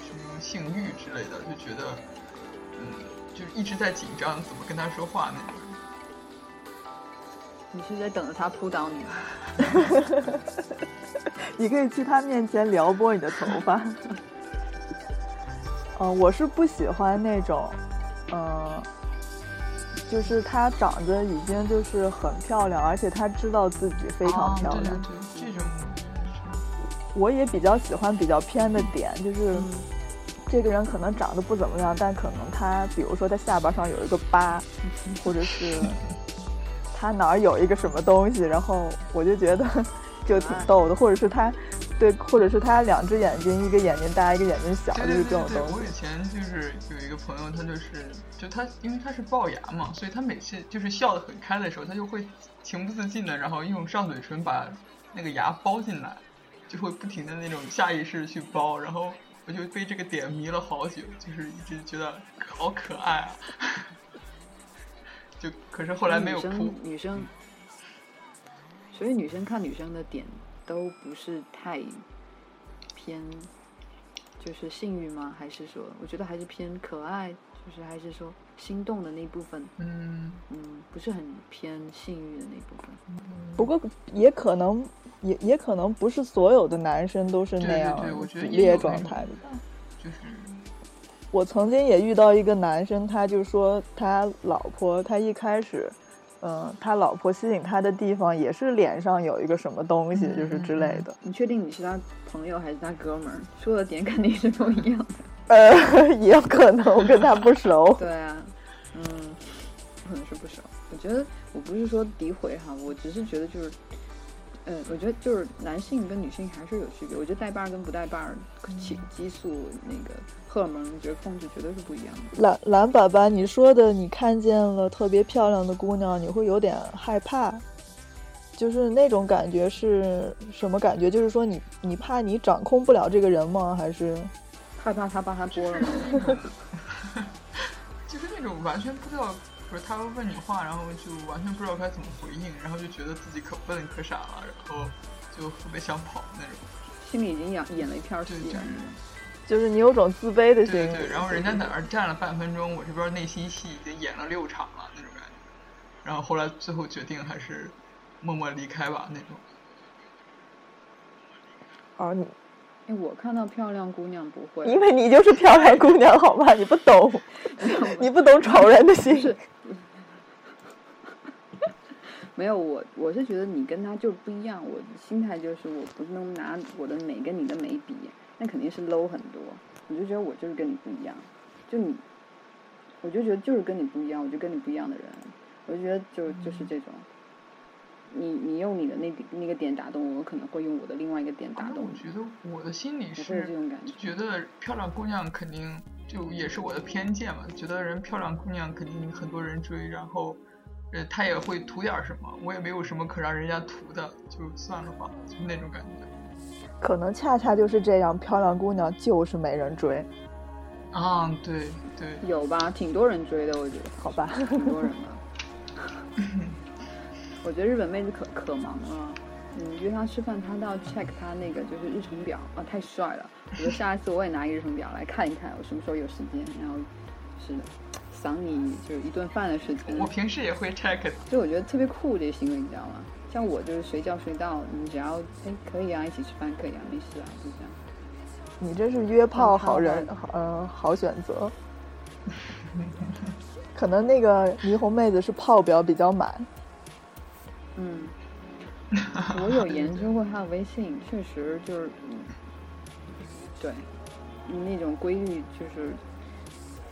什么性欲之类的，就觉得嗯，就一直在紧张怎么跟他说话那种。你是在等着他扑倒你吗？[laughs] 你可以去他面前撩拨你的头发。嗯，[laughs] 我是不喜欢那种，嗯。就是她长得已经就是很漂亮，而且她知道自己非常漂亮。对对对，这种我也比较喜欢比较偏的点，就是这个人可能长得不怎么样，但可能他比如说他下巴上有一个疤，或者是他哪儿有一个什么东西，然后我就觉得 [laughs] 就挺逗的，或者是他。对，或者是他两只眼睛，一个眼睛大，一个眼睛小，就是这种东西。我以前就是有一个朋友，他就是，就他，因为他是龅牙嘛，所以他每次就是笑得很开的时候，他就会情不自禁的，然后用上嘴唇把那个牙包进来，就会不停的那种下意识去包，然后我就被这个点迷了好久，就是一直觉得好可爱啊。就可是后来没有哭。女生，所以女生看女生的点。都不是太偏，就是性欲吗？还是说，我觉得还是偏可爱，就是还是说心动的那部分。嗯嗯，不是很偏性欲的那部分。不过也可能，也也可能不是所有的男生都是那样捕猎状态的。就是，我曾经也遇到一个男生，他就说他老婆，他一开始。嗯，他老婆吸引他的地方也是脸上有一个什么东西，就是之类的。你确定你是他朋友还是他哥们儿？说的点肯定是不一样的。呃，也有可能我跟他不熟。对啊，嗯，可能是不熟。我觉得我不是说诋毁哈，我只是觉得就是。嗯，我觉得就是男性跟女性还是有区别。我觉得带把跟不带把儿，激激素那个荷尔蒙，觉得控制绝对是不一样的。蓝蓝爸爸，你说的你看见了特别漂亮的姑娘，你会有点害怕，就是那种感觉是什么感觉？就是说你你怕你掌控不了这个人吗？还是害怕他把他剥了吗？[laughs] 就是那种完全不知道。不是他会问你话，然后就完全不知道该怎么回应，然后就觉得自己可笨可傻了，然后就特别想跑那种，心里已经演演了一片戏，就是你有种自卑的心。对对，然后人家在那儿站了半分钟，我这边内心戏已经演了六场了那种感觉，然后后来最后决定还是默默离开吧那种。哦，你。我看到漂亮姑娘不会，因为你就是漂亮姑娘，好吧？你不懂，你不懂丑人的心。没有我，我是觉得你跟他就是不一样。我心态就是，我不能拿我的美跟你的美比，那肯定是 low 很多。我就觉得我就是跟你不一样，就你，我就觉得就是跟你不一样，我就跟你不一样的人，我就觉得就就是这种。你你用你的那那个点打动我，我可能会用我的另外一个点打动。我觉得我的心里是这种感觉，觉得漂亮姑娘肯定就也是我的偏见嘛，觉得人漂亮姑娘肯定很多人追，然后呃，他也会图点什么，我也没有什么可让人家图的，就算了吧，就那种感觉。可能恰恰就是这样，漂亮姑娘就是没人追，啊，对对，有吧，挺多人追的，我觉得好吧？挺多人的。[laughs] 我觉得日本妹子可可忙了，你约她吃饭，她都要 check 她那个就是日程表啊，太帅了！我觉得下一次我也拿一个日程表来看一看，我什么时候有时间，然后是的，赏你就是一顿饭的时间。我平时也会 check。就我觉得特别酷这个行为，你知道吗？像我就是随叫随到，你只要哎可以啊，一起吃饭可以啊，没事啊，就这样。你这是约炮好人，嗯，好选择。[laughs] 可能那个霓虹妹子是炮表比较满。嗯，[laughs] 我有研究过他的微信，确实就是，嗯，对，那种规律就是，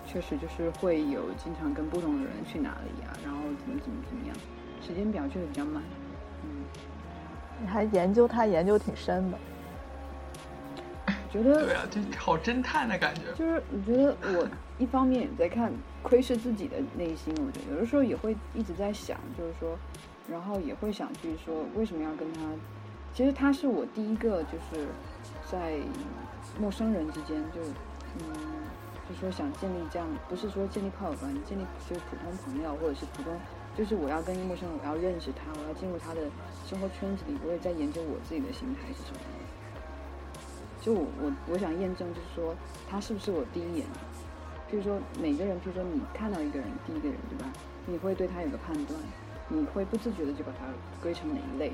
确实就是会有经常跟不同的人去哪里啊，然后怎么怎么怎么样，时间表确实比较满。嗯，你还研究他研究挺深的。觉得对啊，就好侦探的感觉。就是我觉得我一方面也在看窥视自己的内心，我觉得有的时候也会一直在想，就是说，然后也会想去说为什么要跟他。其实他是我第一个就是在陌生人之间就嗯，就说想建立这样，不是说建立炮友关系，建立就是普通朋友或者是普通，就是我要跟陌生人，我要认识他，我要进入他的生活圈子里，我也在研究我自己的心态是什么样的。就我我我想验证，就是说他是不是我第一眼，譬如说每个人，譬如说你看到一个人，第一个人对吧？你会对他有个判断，你会不自觉的就把它归成哪一类。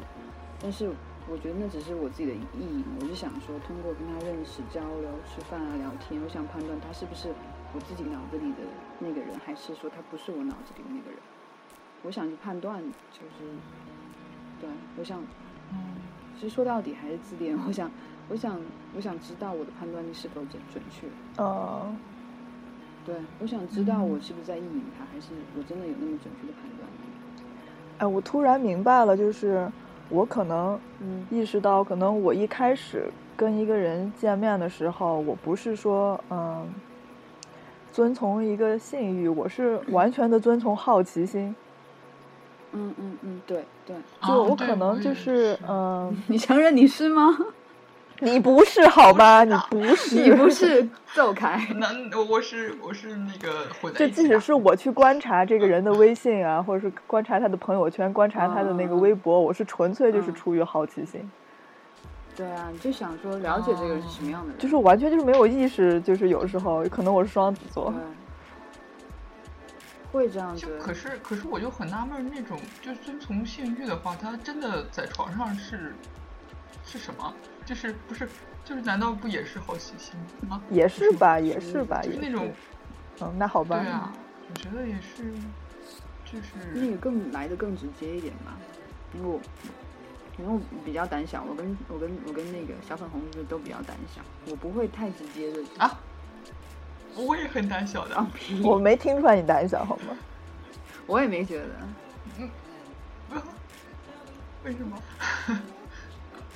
但是我觉得那只是我自己的意义，我是想说通过跟他认识、交流、吃饭啊、聊天，我想判断他是不是我自己脑子里的那个人，还是说他不是我脑子里的那个人。我想去判断，就是对，我想，嗯，其实说到底还是自恋，我想。我想，我想知道我的判断力是否准准确。哦，对，我想知道我是不是在意淫他，还是我真的有那么准确的判断力。哎，我突然明白了，就是我可能嗯意识到，可能我一开始跟一个人见面的时候，我不是说嗯遵从一个信誉，我是 [clears throat] 完全的遵从好奇心。嗯嗯嗯，对对。就我可能就是嗯，[laughs] 你承认你是吗？你不是好吗？你不是，你不是，走开。[laughs] 那我我是我是那个混在就即使是我去观察这个人的微信啊，或者是观察他的朋友圈，观察他的那个微博，我是纯粹就是出于好奇心。对啊，你就想说了解这个人是什么样的人，就是完全就是没有意识，就是有时候可能我是双子座，会这样子。可是可是我就很纳闷，那种就遵从性欲的话，他真的在床上是是什么？就是不是就是难道不也是好奇心吗？也是吧，也是吧，就是那种，嗯，那好吧。对啊，我觉得也是，就是那个更来的更直接一点吧，因为我因为我比较胆小，我跟我跟我跟那个小粉红是都比较胆小，我不会太直接的啊。我也很胆小的，我没听出来你胆小好吗？我也没觉得，嗯，为什么？[laughs]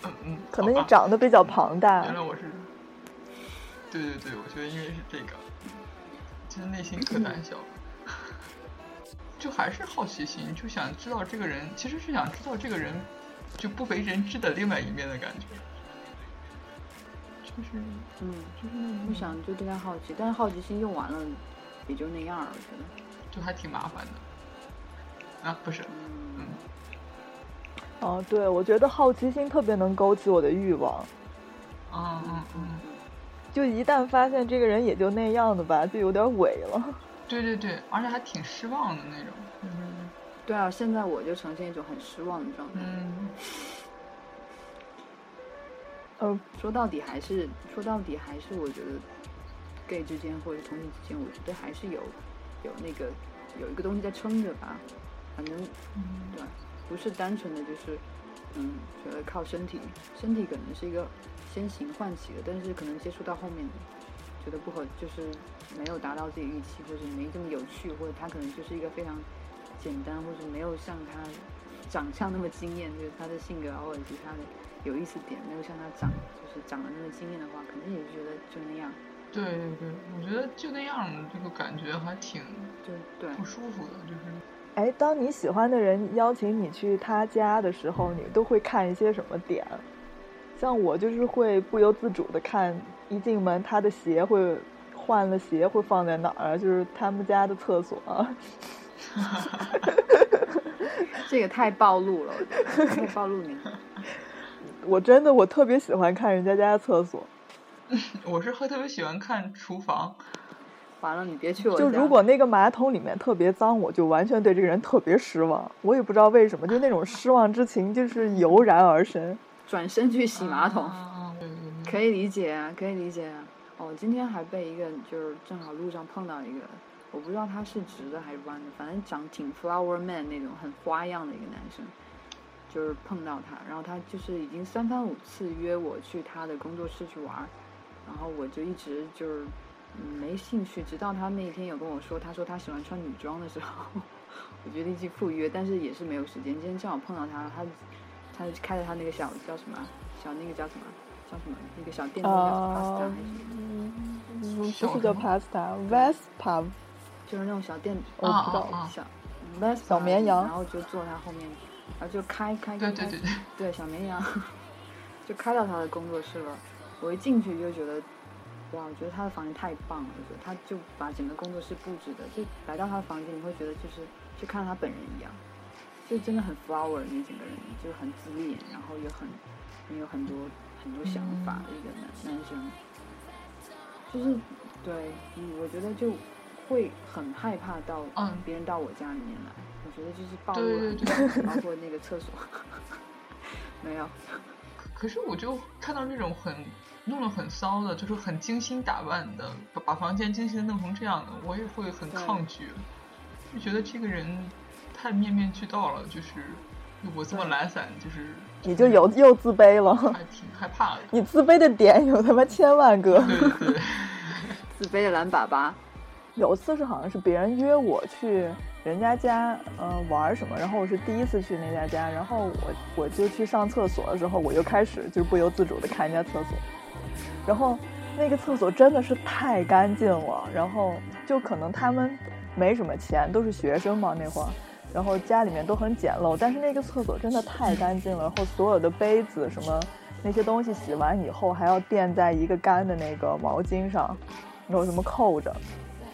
嗯嗯，可能你长得比较庞大。原来我是，对对对，我觉得因为是这个，其实内心可胆小，[laughs] 就还是好奇心，就想知道这个人，其实是想知道这个人就不为人知的另外一面的感觉。就是，嗯，就是不想就对他好奇，但是好奇心用完了也就那样了，我觉得就还挺麻烦的。啊，不是，嗯。哦，对，我觉得好奇心特别能勾起我的欲望。嗯嗯嗯。就一旦发现这个人也就那样的吧，就有点萎了。对对对，而且还挺失望的那种。嗯。对啊，现在我就呈现一种很失望的状态。嗯。嗯，说到底还是说到底还是我觉得，gay 之间或者同性之间，我觉得还是有有那个有一个东西在撑着吧。反正，嗯，对。不是单纯的就是，嗯，觉得靠身体，身体可能是一个先行唤起的，但是可能接触到后面，觉得不合，就是没有达到自己预期，或者没这么有趣，或者他可能就是一个非常简单，或者没有像他长相那么惊艳，就是他的性格啊，或者其他的有意思点没有像他长，就是长得那么惊艳的话，肯定也觉得就那样。对对对，我觉得就那样，这个感觉还挺对对不舒服的，就是。哎，当你喜欢的人邀请你去他家的时候，你都会看一些什么点？像我就是会不由自主的看，一进门他的鞋会换了鞋会放在哪儿，就是他们家的厕所。[laughs] [laughs] 这个太暴露了，太暴露你。[laughs] 我真的我特别喜欢看人家家的厕所，[laughs] 我是会特别喜欢看厨房，[laughs] 完了，你别去我家。就如果那个马桶里面特别脏，我就完全对这个人特别失望。我也不知道为什么，就那种失望之情就是油然而生。[laughs] 转身去洗马桶，可以理解啊，可以理解啊。哦，今天还被一个就是正好路上碰到一个，我不知道他是直的还是弯的，反正长挺 flower man 那种很花样的一个男生，就是碰到他，然后他就是已经三番五次约我去他的工作室去玩儿，然后我就一直就是嗯没兴趣，直到他那天有跟我说，他说他喜欢穿女装的时候，我决定去赴约，但是也是没有时间。今天正好碰到他，他他开着他那个小叫什么小那个叫什么叫什么那个小店那个叫 pasta 还是什么。嗯，不是叫 pasta，Vespa，[laughs] 就是那种小店，我不知道小 Vespa，小绵羊然后就坐他后面，然后就开开开开，对对对对，对小绵羊，[laughs] 就开到他的工作室了。我一进去就觉得，哇，我觉得他的房间太棒了，我觉得他就把整个工作室布置的，就来到他的房间，你会觉得就是去看他本人一样，就真的很 flower，你整个人就很自恋，然后也很你有很多很多想法的一个男男生。就是对，嗯，我觉得就会很害怕到嗯。别人到我家里面来，我觉得就是暴露了 [laughs] 包括那个厕所，[laughs] 没有，可是我就看到那种很弄得很骚的，就是很精心打扮的，把把房间精心的弄成这样的，我也会很抗拒，就觉得这个人太面面俱到了，就是我这么懒散，就是你就有又自卑了。还挺害怕的。你自卑的点有他妈千万个。对对对，自卑的懒粑粑，[laughs] 有次是好像是别人约我去人家家，呃，玩什么，然后我是第一次去那家家，然后我我就去上厕所的时候，我就开始就不由自主的看人家厕所，然后那个厕所真的是太干净了，然后就可能他们没什么钱，都是学生嘛那会儿，然后家里面都很简陋，但是那个厕所真的太干净了，然后所有的杯子什么那些东西洗完以后还要垫在一个干的那个毛巾上，然后什么扣着。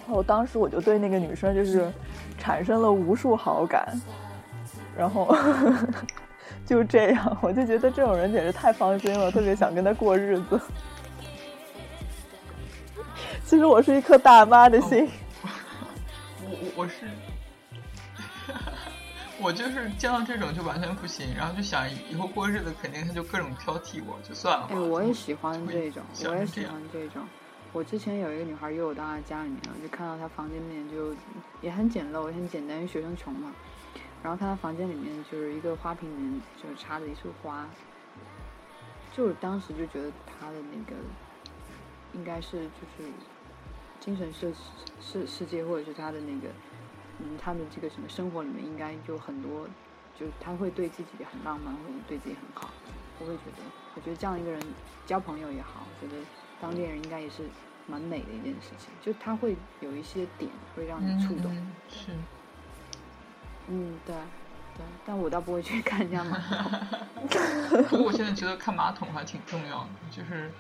然后当时我就对那个女生就是产生了无数好感，然后 [laughs] 就这样，我就觉得这种人简直太放心了，特别想跟他过日子。其实我是一颗大妈的心，我我我是，[laughs] 我就是见到这种就完全不行，然后就想以后过日子肯定他就各种挑剔我，就算了吧。哎，我也喜欢这种，我也喜欢这种。我之前有一个女孩约我到她家里面，我就看到她房间里面就也很简陋，也很简单，因为学生穷嘛。然后看她房间里面就是一个花瓶里面就插着一束花，就是当时就觉得她的那个应该是就是精神世世世界或者是她的那个嗯她的这个什么生活里面应该有很多，就是她会对自己很浪漫，或者对自己很好。我会觉得，我觉得这样一个人交朋友也好，我觉得当恋人应该也是蛮美的一件事情。就他会有一些点会让你触动，嗯是。嗯，对，对，但我倒不会去看人家马桶。[laughs] 不过我现在觉得看马桶还挺重要的，就是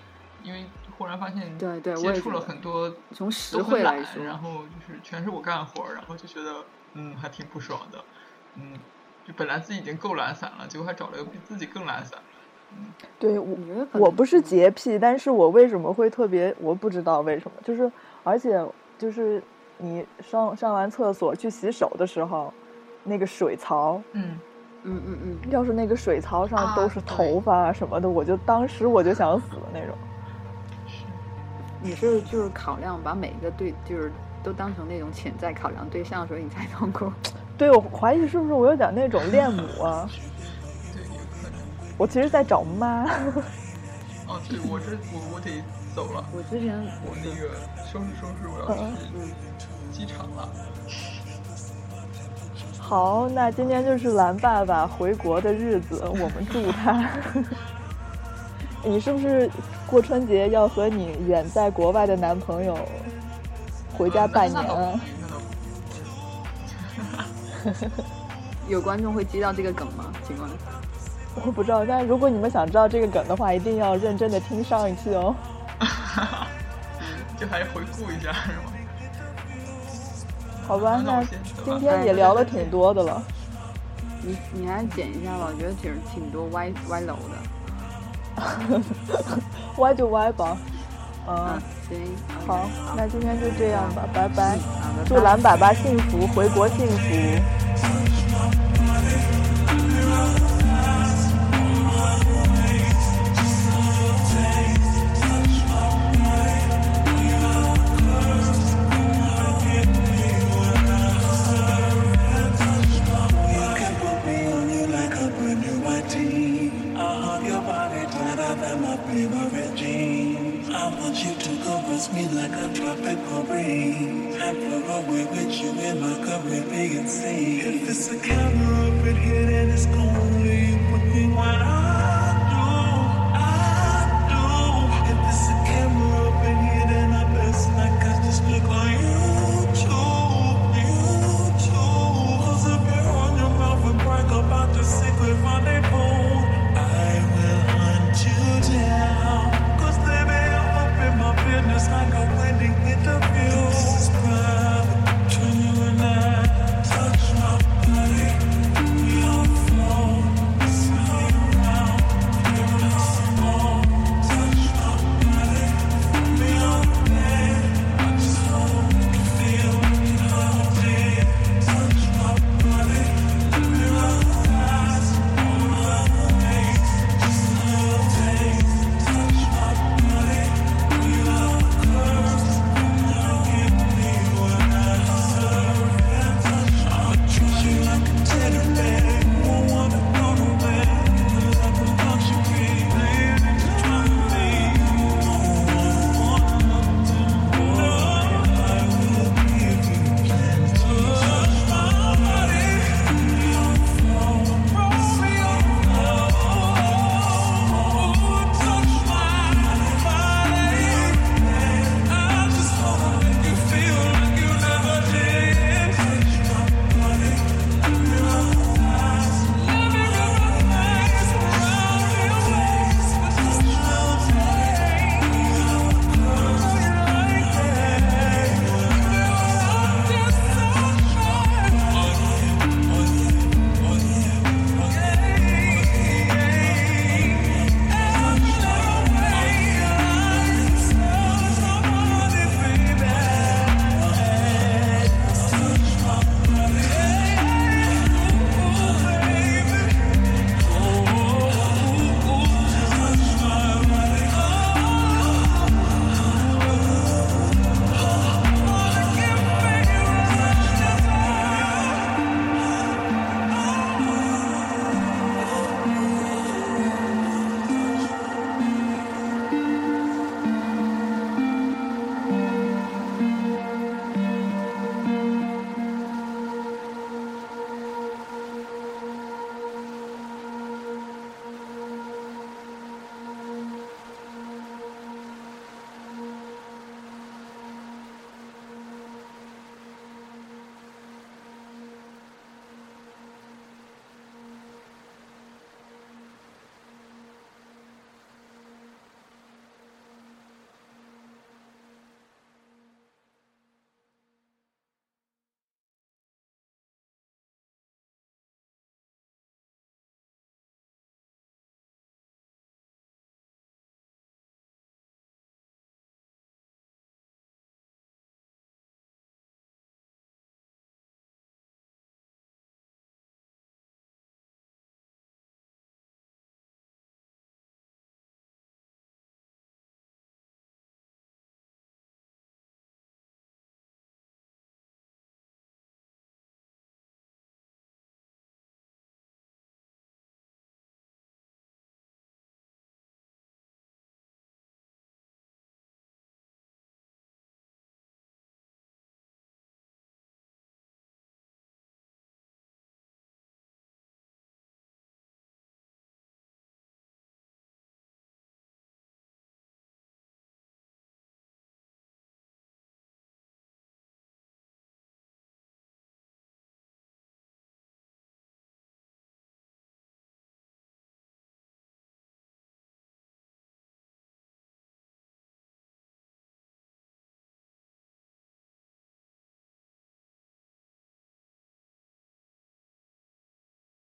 因为忽然发现，对对接触了很多从实惠来说然后就是全是我干活，然后就觉得嗯还挺不爽的，嗯，就本来自己已经够懒散了，结果还找了一个比自己更懒散，对我我不是洁癖，但是我为什么会特别，我不知道为什么，就是而且就是你上上完厕所去洗手的时候，那个水槽，嗯，嗯嗯嗯，要是那个水槽上啊都是头发啊什么的，我就当时我就想死那种。[laughs] 你是就是考量把每一个对就是都当成那种潜在考量对象，的时候你才痛苦。对，我怀疑是不是我有点那种恋母啊？[laughs] 我其实在找妈。[laughs] 哦，对，我这我我得走了，我之前我那个收拾收拾，我要嗯去机场了。好，那今天就是蓝爸爸回国的日子，[laughs] 我们祝他。你是不是过春节要和你远在国外的男朋友回家拜年啊？有观众会接到这个梗吗？请问？我不知道，但如果你们想知道这个梗的话，一定要认真的听上一期哦。[laughs] 就还回顾一下是吗？好吧，那今天也聊了挺多的了。你你还剪一下吧，我觉得挺挺多歪歪楼的。[laughs] 歪就歪吧。嗯嗯，，行，好那今天就这样吧，拜拜。祝蓝爸爸幸福，回国幸福。If it's a camera